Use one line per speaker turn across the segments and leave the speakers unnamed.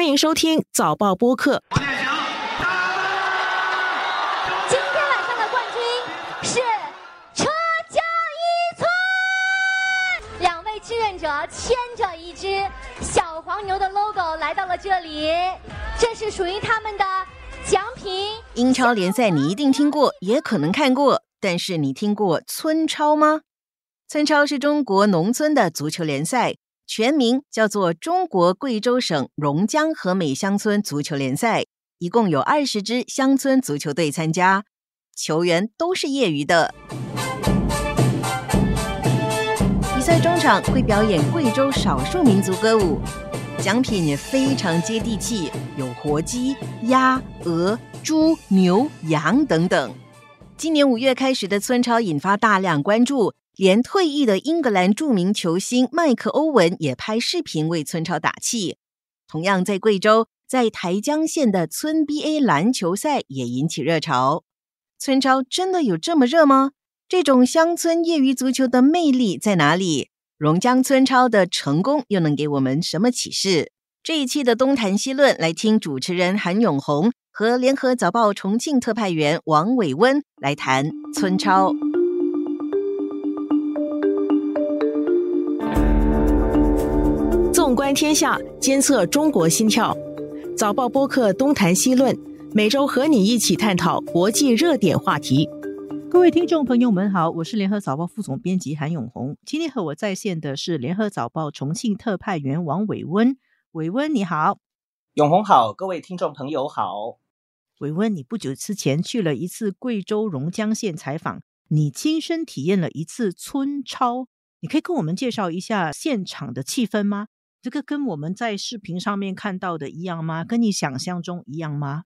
欢迎收听早报播客。
今天晚上的冠军是车家一村，两位志愿者牵着一只小黄牛的 logo 来到了这里，这是属于他们的奖品。
英超联赛你一定听过，也可能看过，但是你听过村超吗？村超是中国农村的足球联赛。全名叫做中国贵州省榕江和美乡村足球联赛，一共有二十支乡村足球队参加，球员都是业余的。比赛中场会表演贵州少数民族歌舞，奖品也非常接地气，有活鸡、鸭、鹅、猪、牛、羊等等。今年五月开始的村超引发大量关注。连退役的英格兰著名球星麦克欧文也拍视频为村超打气。同样在贵州，在台江县的村 BA 篮球赛也引起热潮。村超真的有这么热吗？这种乡村业余足球的魅力在哪里？榕江村超的成功又能给我们什么启示？这一期的东谈西论，来听主持人韩永红和联合早报重庆特派员王伟温来谈村超。观天下，监测中国心跳。早报播客东谈西论，每周和你一起探讨国际热点话题。
各位听众朋友们好，我是联合早报副总编辑韩永红。今天和我在线的是联合早报重庆特派员王伟温。伟温你好，
永红好，各位听众朋友好。
伟温，你不久之前去了一次贵州榕江县采访，你亲身体验了一次村超，你可以跟我们介绍一下现场的气氛吗？这个跟我们在视频上面看到的一样吗？跟你想象中一样吗？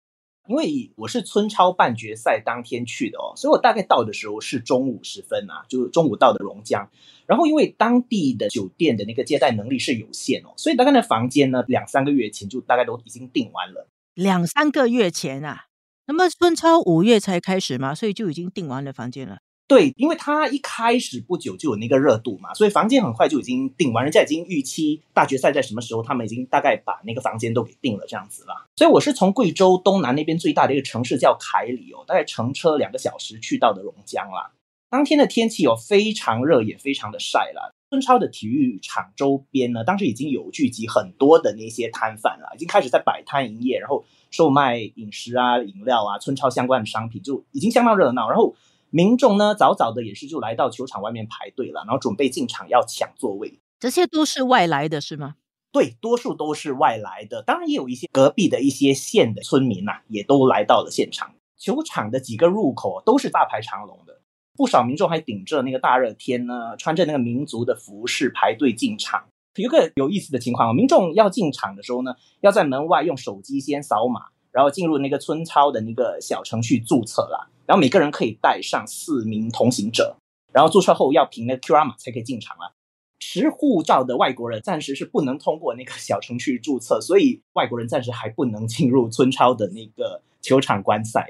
因为我是村超半决赛当天去的哦，所以我大概到的时候是中午时分啊，就是中午到的榕江。然后因为当地的酒店的那个接待能力是有限哦，所以大概那房间呢，两三个月前就大概都已经订完了。
两三个月前啊，那么村超五月才开始嘛，所以就已经订完了房间了。
对，因为他一开始不久就有那个热度嘛，所以房间很快就已经定完，人家已经预期大决赛在什么时候，他们已经大概把那个房间都给定了这样子了。所以我是从贵州东南那边最大的一个城市叫凯里哦，大概乘车两个小时去到的榕江啦。当天的天气有非常热，也非常的晒了。村超的体育场周边呢，当时已经有聚集很多的那些摊贩了，已经开始在摆摊营业，然后售卖饮食啊、饮料啊、村超相关的商品，就已经相当热闹。然后。民众呢，早早的也是就来到球场外面排队了，然后准备进场要抢座位。
这些都是外来的，是吗？
对，多数都是外来的，当然也有一些隔壁的一些县的村民呐，也都来到了现场。球场的几个入口都是大排长龙的，不少民众还顶着那个大热天呢，穿着那个民族的服饰排队进场。有个有意思的情况民众要进场的时候呢，要在门外用手机先扫码，然后进入那个村超的那个小程序注册啦。然后每个人可以带上四名同行者，然后注册后要凭那个 QR 码才可以进场啊。持护照的外国人暂时是不能通过那个小程序注册，所以外国人暂时还不能进入村超的那个球场观赛。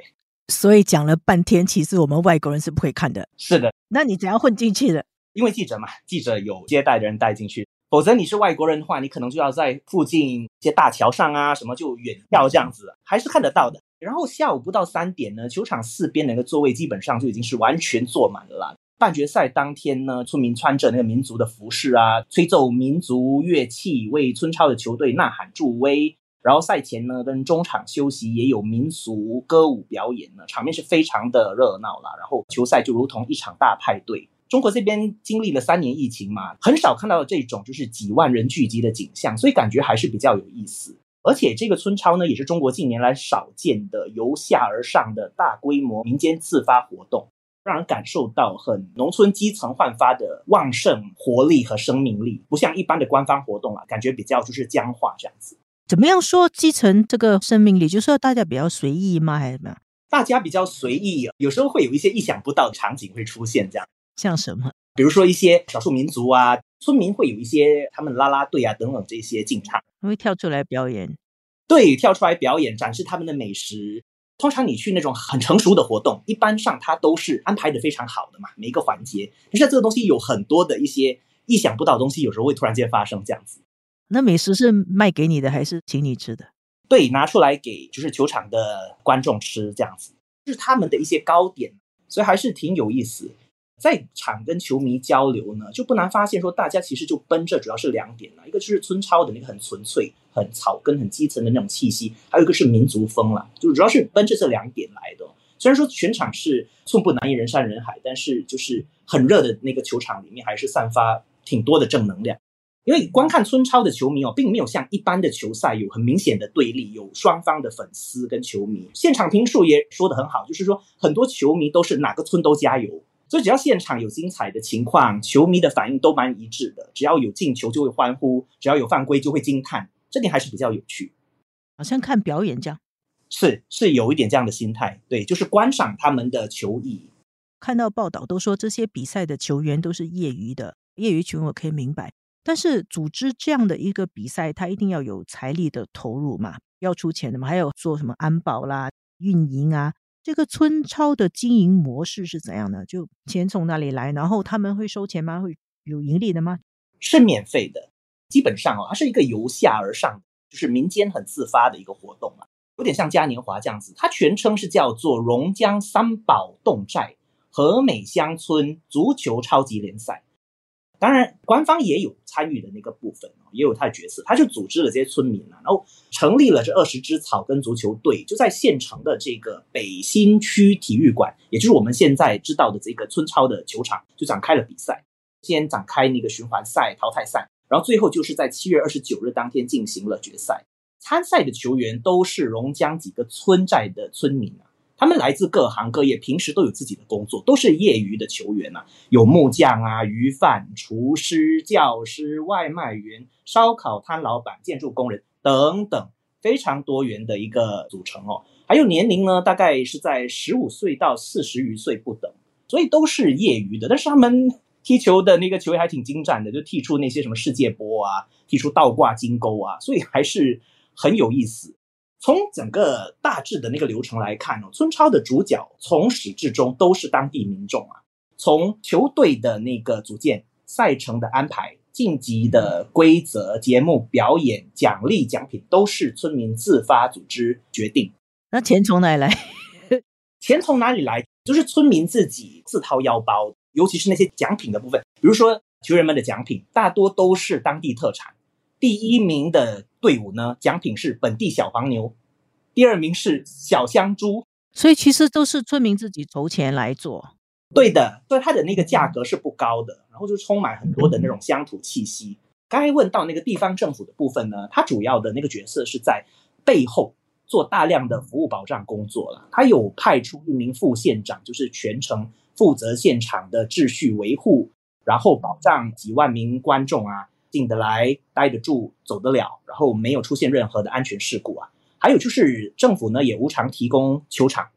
所以讲了半天，其实我们外国人是不会看的。
是的，
那你怎样混进去的？
因为记者嘛，记者有接待的人带进去，否则你是外国人的话，你可能就要在附近一些大桥上啊什么就远眺这样子，还是看得到的。然后下午不到三点呢，球场四边的那个座位基本上就已经是完全坐满了。半决赛当天呢，村民穿着那个民族的服饰啊，吹奏民族乐器，为村超的球队呐喊助威。然后赛前呢，跟中场休息也有民俗歌舞表演呢，场面是非常的热闹啦。然后球赛就如同一场大派对。中国这边经历了三年疫情嘛，很少看到这种就是几万人聚集的景象，所以感觉还是比较有意思。而且这个村超呢，也是中国近年来少见的由下而上的大规模民间自发活动，让人感受到很农村基层焕发的旺盛活力和生命力，不像一般的官方活动啊，感觉比较就是僵化这样子。
怎么样说基层这个生命力，就是大家比较随意吗？还是怎么样？
大家比较随意，有时候会有一些意想不到的场景会出现，这样
像什么？
比如说一些少数民族啊。村民会有一些他们拉拉队啊等等这些进场，
会跳出来表演，
对，跳出来表演展示他们的美食。通常你去那种很成熟的活动，一般上它都是安排的非常好的嘛，每一个环节。可是这个东西有很多的一些意想不到的东西，有时候会突然间发生这样子。
那美食是卖给你的还是请你吃的？
对，拿出来给就是球场的观众吃，这样子就是他们的一些糕点，所以还是挺有意思。在场跟球迷交流呢，就不难发现说，大家其实就奔着主要是两点了，一个就是村超的那个很纯粹、很草根、很基层的那种气息，还有一个是民族风了，就主要是奔着这两点来的。虽然说全场是寸步难移、人山人海，但是就是很热的那个球场里面，还是散发挺多的正能量。因为观看村超的球迷哦，并没有像一般的球赛有很明显的对立，有双方的粉丝跟球迷。现场评述也说的很好，就是说很多球迷都是哪个村都加油，所以只要现场有精彩的情况，球迷的反应都蛮一致的。只要有进球就会欢呼，只要有犯规就会惊叹，这点还是比较有趣。
好像看表演这样，
是是有一点这样的心态，对，就是观赏他们的球艺。
看到报道都说这些比赛的球员都是业余的，业余球员我可以明白。但是组织这样的一个比赛，他一定要有财力的投入嘛，要出钱的嘛，还有做什么安保啦、运营啊。这个村超的经营模式是怎样的？就钱从哪里来？然后他们会收钱吗？会有盈利的吗？
是免费的，基本上哦，它是一个由下而上，就是民间很自发的一个活动嘛，有点像嘉年华这样子。它全称是叫做榕江三宝洞寨和美乡村足球超级联赛。当然，官方也有参与的那个部分，也有他的角色，他就组织了这些村民啊，然后成立了这二十支草根足球队，就在县城的这个北新区体育馆，也就是我们现在知道的这个村超的球场，就展开了比赛。先展开那个循环赛、淘汰赛，然后最后就是在七月二十九日当天进行了决赛。参赛的球员都是榕江几个村寨的村民啊。他们来自各行各业，平时都有自己的工作，都是业余的球员呐，有木匠啊、鱼贩、厨师、教师、外卖员、烧烤摊老板、建筑工人等等，非常多元的一个组成哦。还有年龄呢，大概是在十五岁到四十余岁不等，所以都是业余的。但是他们踢球的那个球员还挺精湛的，就踢出那些什么世界波啊，踢出倒挂金钩啊，所以还是很有意思。从整个大致的那个流程来看哦，村超的主角从始至终都是当地民众啊。从球队的那个组建、赛程的安排、晋级的规则、节目表演、奖励奖品，都是村民自发组织决定。
那钱从哪里来？
钱从哪里来？就是村民自己自掏腰包，尤其是那些奖品的部分，比如说球员们的奖品，大多都是当地特产。第一名的队伍呢，奖品是本地小黄牛；第二名是小香猪。
所以其实都是村民自己筹钱来做。
对的，所以它的那个价格是不高的，然后就充满很多的那种乡土气息。刚才问到那个地方政府的部分呢，它主要的那个角色是在背后做大量的服务保障工作了。它有派出一名副县长，就是全程负责现场的秩序维护，然后保障几万名观众啊。进得来、待得住、走得了，然后没有出现任何的安全事故啊。还有就是政府呢也无偿提供球场，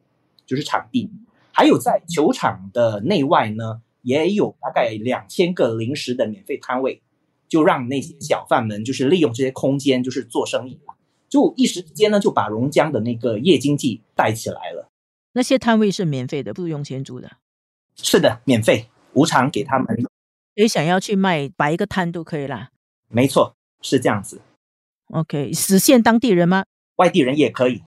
就是场地，还有在球场的内外呢也有大概两千个临时的免费摊位，就让那些小贩们就是利用这些空间就是做生意，就一时之间呢就把榕江的那个夜经济带起来了。
那些摊位是免费的，不用钱租的。
是的，免费无偿给他们。
谁想要去卖，摆一个摊都可以啦。
没错，是这样子。
OK，实现当地人吗？
外地人也可以。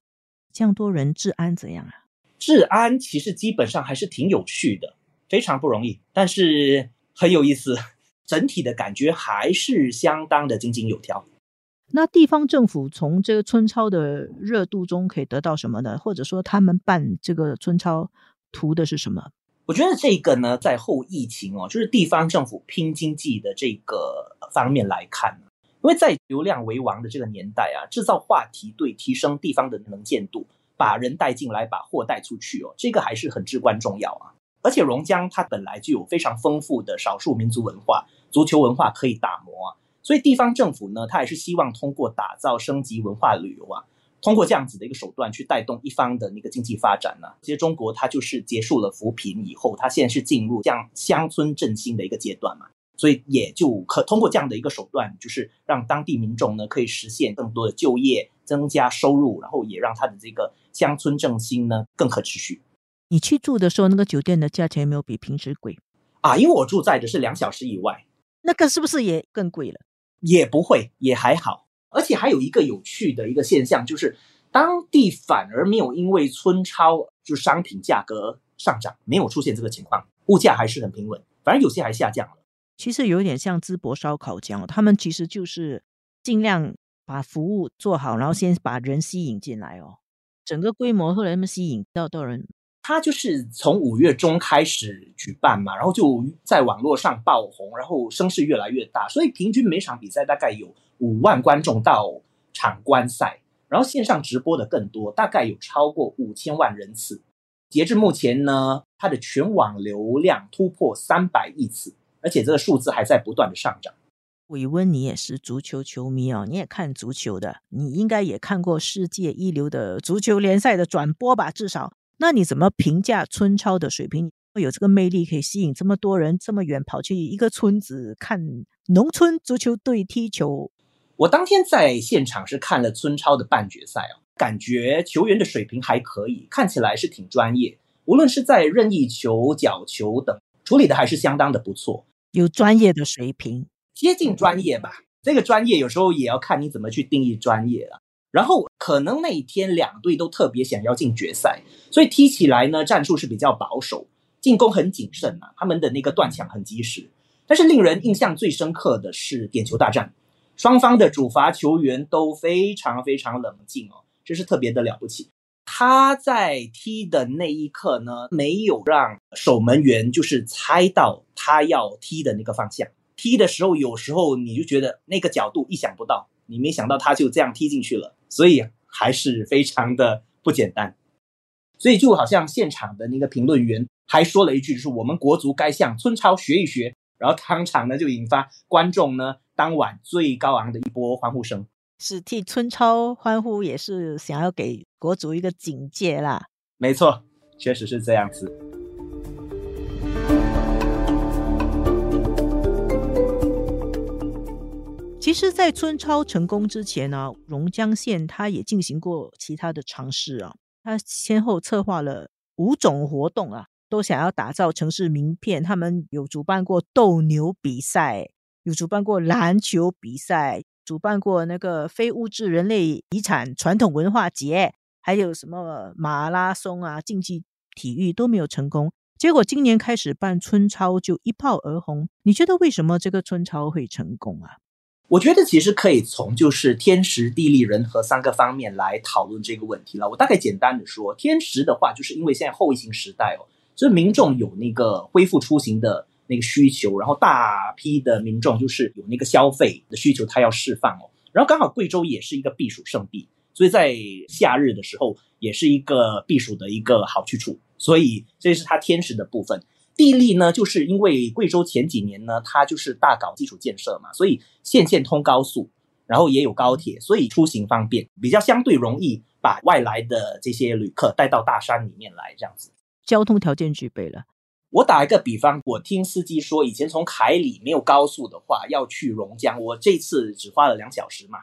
这样多人，治安怎样啊？
治安其实基本上还是挺有趣的，非常不容易，但是很有意思。整体的感觉还是相当的井井有条。
那地方政府从这个村超的热度中可以得到什么呢？或者说他们办这个村超图的是什么？
我觉得这个呢，在后疫情哦，就是地方政府拼经济的这个方面来看，因为在流量为王的这个年代啊，制造话题对提升地方的能见度，把人带进来，把货带出去哦，这个还是很至关重要啊。而且榕江它本来就有非常丰富的少数民族文化，足球文化可以打磨啊，所以地方政府呢，它也是希望通过打造升级文化旅游啊。通过这样子的一个手段去带动一方的那个经济发展呢？其实中国它就是结束了扶贫以后，它现在是进入像乡村振兴的一个阶段嘛，所以也就可通过这样的一个手段，就是让当地民众呢可以实现更多的就业、增加收入，然后也让它的这个乡村振兴呢更可持续。
你去住的时候，那个酒店的价钱有没有比平时贵
啊？因为我住在的是两小时以外，
那个是不是也更贵了？
也不会，也还好。而且还有一个有趣的一个现象，就是当地反而没有因为村超就商品价格上涨，没有出现这个情况，物价还是很平稳，反而有些还下降了。
其实有点像淄博烧烤这样，他们其实就是尽量把服务做好，然后先把人吸引进来哦。整个规模后来他们吸引到到人？
他就是从五月中开始举办嘛，然后就在网络上爆红，然后声势越来越大，所以平均每场比赛大概有五万观众到场观赛，然后线上直播的更多，大概有超过五千万人次。截至目前呢，它的全网流量突破三百亿次。而且这个数字还在不断的上涨。
伟温，你也是足球球迷哦，你也看足球的，你应该也看过世界一流的足球联赛的转播吧？至少，那你怎么评价村超的水平？会有这个魅力可以吸引这么多人这么远跑去一个村子看农村足球队踢球？
我当天在现场是看了村超的半决赛哦，感觉球员的水平还可以，看起来是挺专业，无论是在任意球、角球等处理的还是相当的不错。
有专业的水平，
接近专业吧。这个专业有时候也要看你怎么去定义专业了。然后可能那一天两队都特别想要进决赛，所以踢起来呢战术是比较保守，进攻很谨慎啊。他们的那个断抢很及时。但是令人印象最深刻的是点球大战，双方的主罚球员都非常非常冷静哦，这是特别的了不起。他在踢的那一刻呢，没有让守门员就是猜到他要踢的那个方向。踢的时候，有时候你就觉得那个角度意想不到，你没想到他就这样踢进去了，所以还是非常的不简单。所以就好像现场的那个评论员还说了一句，就是我们国足该向村超学一学，然后当场呢就引发观众呢当晚最高昂的一波欢呼声。
是替村超欢呼，也是想要给国足一个警戒啦。
没错，确实是这样子。
其实，在村超成功之前呢，榕江县他也进行过其他的尝试啊。他先后策划了五种活动啊，都想要打造城市名片。他们有主办过斗牛比赛，有主办过篮球比赛。主办过那个非物质人类遗产传统文化节，还有什么马拉松啊、竞技体育都没有成功。结果今年开始办春超就一炮而红。你觉得为什么这个春超会成功啊？
我觉得其实可以从就是天时、地利、人和三个方面来讨论这个问题了。我大概简单的说，天时的话，就是因为现在后疫情时代哦，就是民众有那个恢复出行的。那个需求，然后大批的民众就是有那个消费的需求，他要释放哦。然后刚好贵州也是一个避暑胜地，所以在夏日的时候也是一个避暑的一个好去处。所以这是它天时的部分。地利呢，就是因为贵州前几年呢，它就是大搞基础建设嘛，所以县县通高速，然后也有高铁，所以出行方便，比较相对容易把外来的这些旅客带到大山里面来，这样子
交通条件具备了。
我打一个比方，我听司机说，以前从凯里没有高速的话，要去榕江，我这次只花了两小时嘛。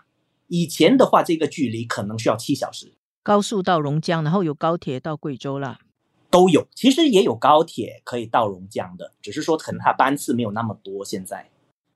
以前的话，这个距离可能需要七小时。
高速到榕江，然后有高铁到贵州了，
都有。其实也有高铁可以到榕江的，只是说可能它班次没有那么多。现在，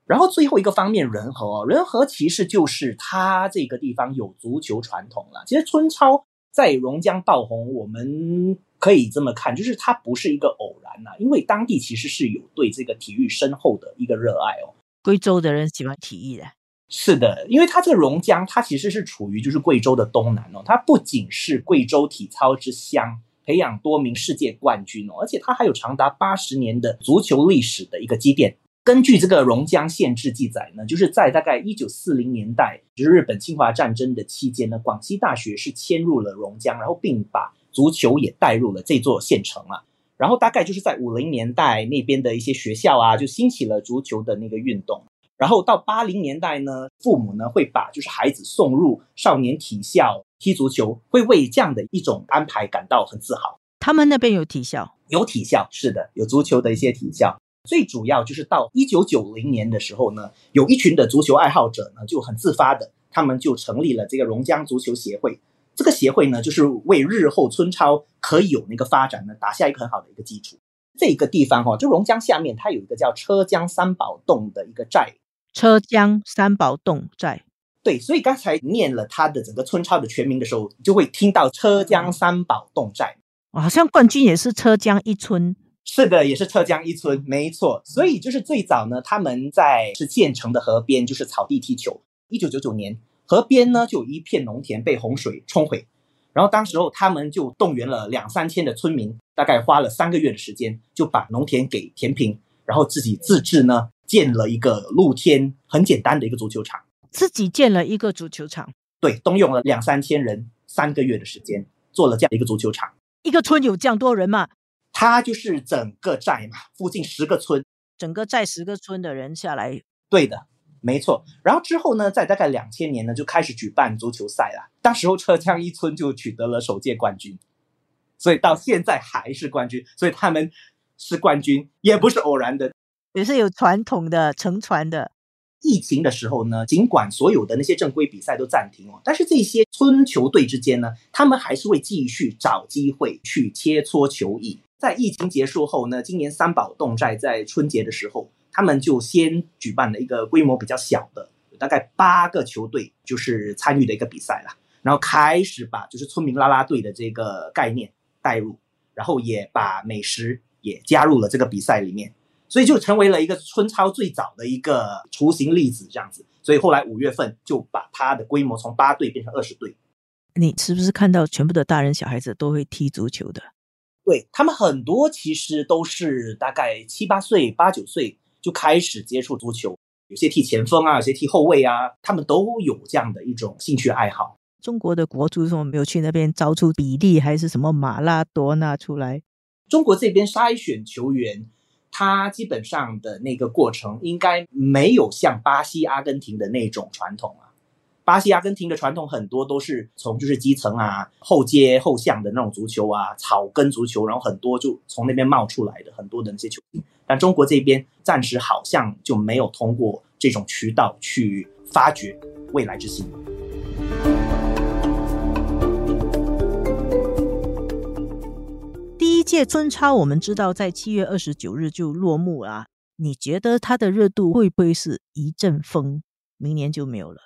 然后最后一个方面，仁和，仁和其实就是它这个地方有足球传统了。其实村超在榕江爆红，我们。可以这么看，就是它不是一个偶然呐，因为当地其实是有对这个体育深厚的一个热爱哦。
贵州的人喜欢体育的，
是的，因为它这个榕江，它其实是处于就是贵州的东南哦，它不仅是贵州体操之乡，培养多名世界冠军哦，而且它还有长达八十年的足球历史的一个积淀。根据这个榕江县志记载呢，就是在大概一九四零年代，就是日本侵华战争的期间呢，广西大学是迁入了榕江，然后并把足球也带入了这座县城啊，然后大概就是在五零年代那边的一些学校啊，就兴起了足球的那个运动。然后到八零年代呢，父母呢会把就是孩子送入少年体校踢足球，会为这样的一种安排感到很自豪。
他们那边有体校，
有体校，是的，有足球的一些体校。最主要就是到一九九零年的时候呢，有一群的足球爱好者呢就很自发的，他们就成立了这个榕江足球协会。这个协会呢，就是为日后村超可以有那个发展呢，打下一个很好的一个基础。这个地方哈，就榕江下面，它有一个叫车江三宝洞的一个寨。
车江三宝洞寨，
对，所以刚才念了他的整个村超的全名的时候，就会听到车江三宝洞寨。
好像冠军也是车江一村。
是的，也是车江一村，没错。所以就是最早呢，他们在是建成的河边，就是草地踢球。一九九九年，河边呢就有一片农田被洪水冲毁，然后当时候他们就动员了两三千的村民，大概花了三个月的时间，就把农田给填平，然后自己自制呢建了一个露天很简单的一个足球场，
自己建了一个足球场。
对，动用了两三千人，三个月的时间做了这样的一个足球场。
一个村有这样多人吗？
他就是整个寨嘛，附近十个村，
整个寨十个村的人下来，
对的，没错。然后之后呢，在大概两千年呢，就开始举办足球赛了。当时候车江一村就取得了首届冠军，所以到现在还是冠军。所以他们是冠军，也不是偶然的，
也是有传统的承传的。
疫情的时候呢，尽管所有的那些正规比赛都暂停哦，但是这些村球队之间呢，他们还是会继续找机会去切磋球艺。在疫情结束后呢，今年三宝洞寨在春节的时候，他们就先举办了一个规模比较小的，大概八个球队就是参与的一个比赛了，然后开始把就是村民啦啦队的这个概念带入，然后也把美食也加入了这个比赛里面，所以就成为了一个春超最早的一个雏形例子这样子。所以后来五月份就把它的规模从八队变成二十队。
你是不是看到全部的大人小孩子都会踢足球的？
对他们很多其实都是大概七八岁、八九岁就开始接触足球，有些踢前锋啊，有些踢后卫啊，他们都有这样的一种兴趣爱好。
中国的国足为什么没有去那边招出比利还是什么马拉多纳出来？
中国这边筛选球员，他基本上的那个过程应该没有像巴西、阿根廷的那种传统啊。巴西、阿根廷的传统很多都是从就是基层啊、后街后巷的那种足球啊、草根足球，然后很多就从那边冒出来的很多的那些球星。但中国这边暂时好像就没有通过这种渠道去发掘未来之星。
一届村超我们知道在七月二十九日就落幕了，你觉得它的热度会不会是一阵风，明年就没有了？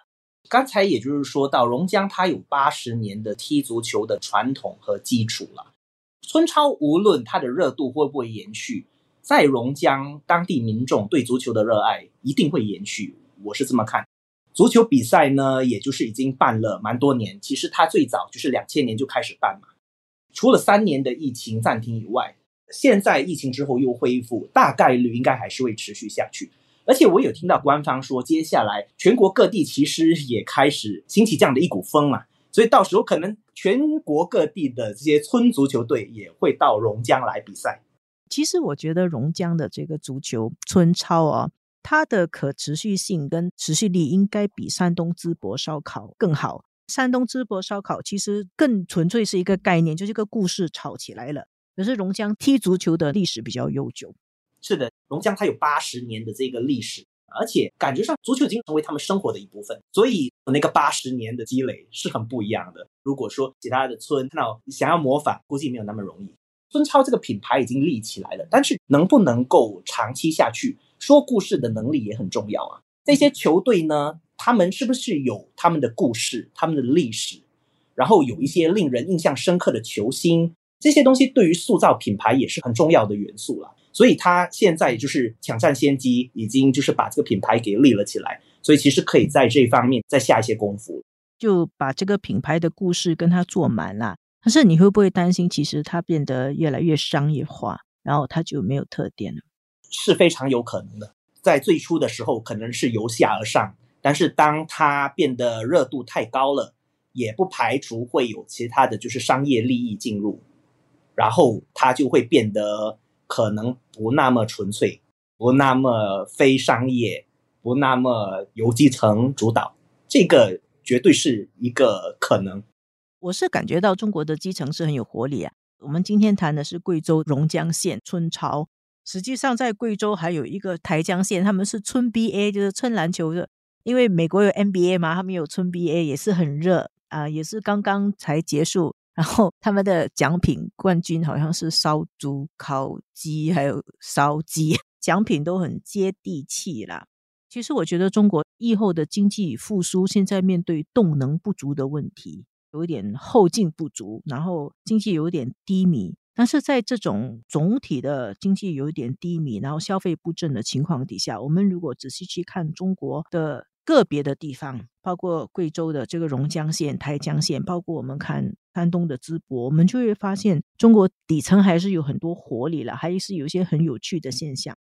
刚才也就是说到，榕江它有八十年的踢足球的传统和基础了。村超无论它的热度会不会延续，在榕江当地民众对足球的热爱一定会延续，我是这么看。足球比赛呢，也就是已经办了蛮多年，其实它最早就是两千年就开始办嘛。除了三年的疫情暂停以外，现在疫情之后又恢复，大概率应该还是会持续下去。而且我有听到官方说，接下来全国各地其实也开始兴起这样的一股风嘛，所以到时候可能全国各地的这些村足球队也会到榕江来比赛。
其实我觉得榕江的这个足球村超啊，它的可持续性跟持续力应该比山东淄博烧烤更好。山东淄博烧烤其实更纯粹是一个概念，就是个故事炒起来了。可是榕江踢足球的历史比较悠久。
是的，龙江它有八十年的这个历史，而且感觉上足球已经成为他们生活的一部分，所以那个八十年的积累是很不一样的。如果说其他的村看到想要模仿，估计没有那么容易。孙超这个品牌已经立起来了，但是能不能够长期下去，说故事的能力也很重要啊。这些球队呢，他们是不是有他们的故事、他们的历史，然后有一些令人印象深刻的球星，这些东西对于塑造品牌也是很重要的元素了。所以他现在就是抢占先机，已经就是把这个品牌给立了起来。所以其实可以在这方面再下一些功夫，
就把这个品牌的故事跟他做满了。可是你会不会担心，其实它变得越来越商业化，然后它就没有特点了？
是非常有可能的。在最初的时候可能是由下而上，但是当它变得热度太高了，也不排除会有其他的就是商业利益进入，然后它就会变得。可能不那么纯粹，不那么非商业，不那么由基层主导，这个绝对是一个可能。
我是感觉到中国的基层是很有活力啊。我们今天谈的是贵州榕江县春潮，实际上在贵州还有一个台江县，他们是村 BA，就是村篮球的。因为美国有 NBA 嘛，他们有村 BA 也是很热啊，也是刚刚才结束。然后他们的奖品冠军好像是烧猪、烤鸡，还有烧鸡，奖品都很接地气啦。其实我觉得中国疫后的经济复苏，现在面对动能不足的问题，有一点后劲不足，然后经济有点低迷。但是在这种总体的经济有一点低迷，然后消费不振的情况底下，我们如果仔细去看中国的个别的地方，包括贵州的这个榕江县、台江县，包括我们看山东的淄博，我们就会发现中国底层还是有很多活力了，还是有一些很有趣的现象。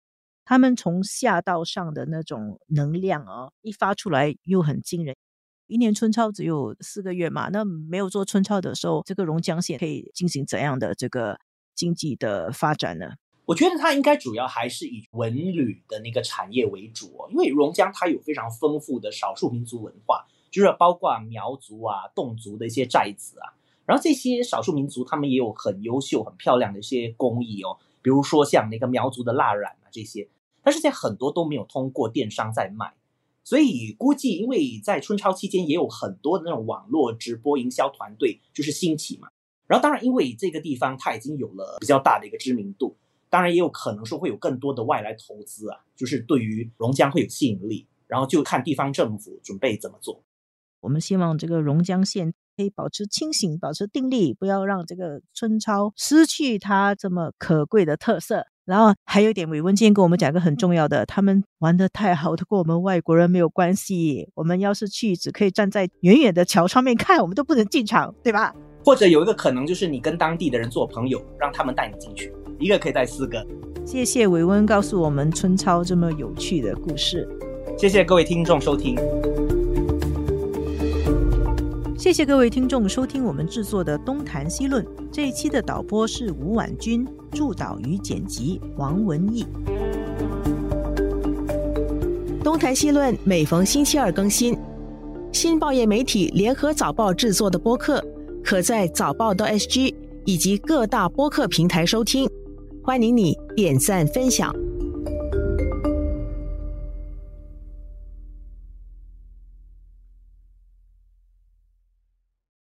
他们从下到上的那种能量啊，一发出来又很惊人。一年春超只有四个月嘛，那没有做春超的时候，这个榕江县可以进行怎样的这个经济的发展呢？
我觉得它应该主要还是以文旅的那个产业为主哦，因为榕江它有非常丰富的少数民族文化，就是包括苗族啊、侗族的一些寨子啊，然后这些少数民族他们也有很优秀、很漂亮的一些工艺哦，比如说像那个苗族的蜡染啊这些。但是现在很多都没有通过电商在卖，所以估计因为在春超期间也有很多的那种网络直播营销团队就是兴起嘛，然后当然因为这个地方它已经有了比较大的一个知名度，当然也有可能说会有更多的外来投资啊，就是对于榕江会有吸引力，然后就看地方政府准备怎么做。
我们希望这个榕江县可以保持清醒，保持定力，不要让这个春超失去它这么可贵的特色。然后还有一点，伟文今天跟我们讲一个很重要的，他们玩的太好，跟我们外国人没有关系。我们要是去，只可以站在远远的桥上面看，我们都不能进场，对吧？
或者有一个可能，就是你跟当地的人做朋友，让他们带你进去，一个可以带四个。
谢谢伟温告诉我们春超这么有趣的故事。
谢谢各位听众收听。
谢谢各位听众收听我们制作的《东谈西论》这一期的导播是吴婉君，助导与剪辑王文义。
《东谈西论》每逢星期二更新，新报业媒体联合早报制作的播客，可在早报的 SG 以及各大播客平台收听。欢迎你点赞分享。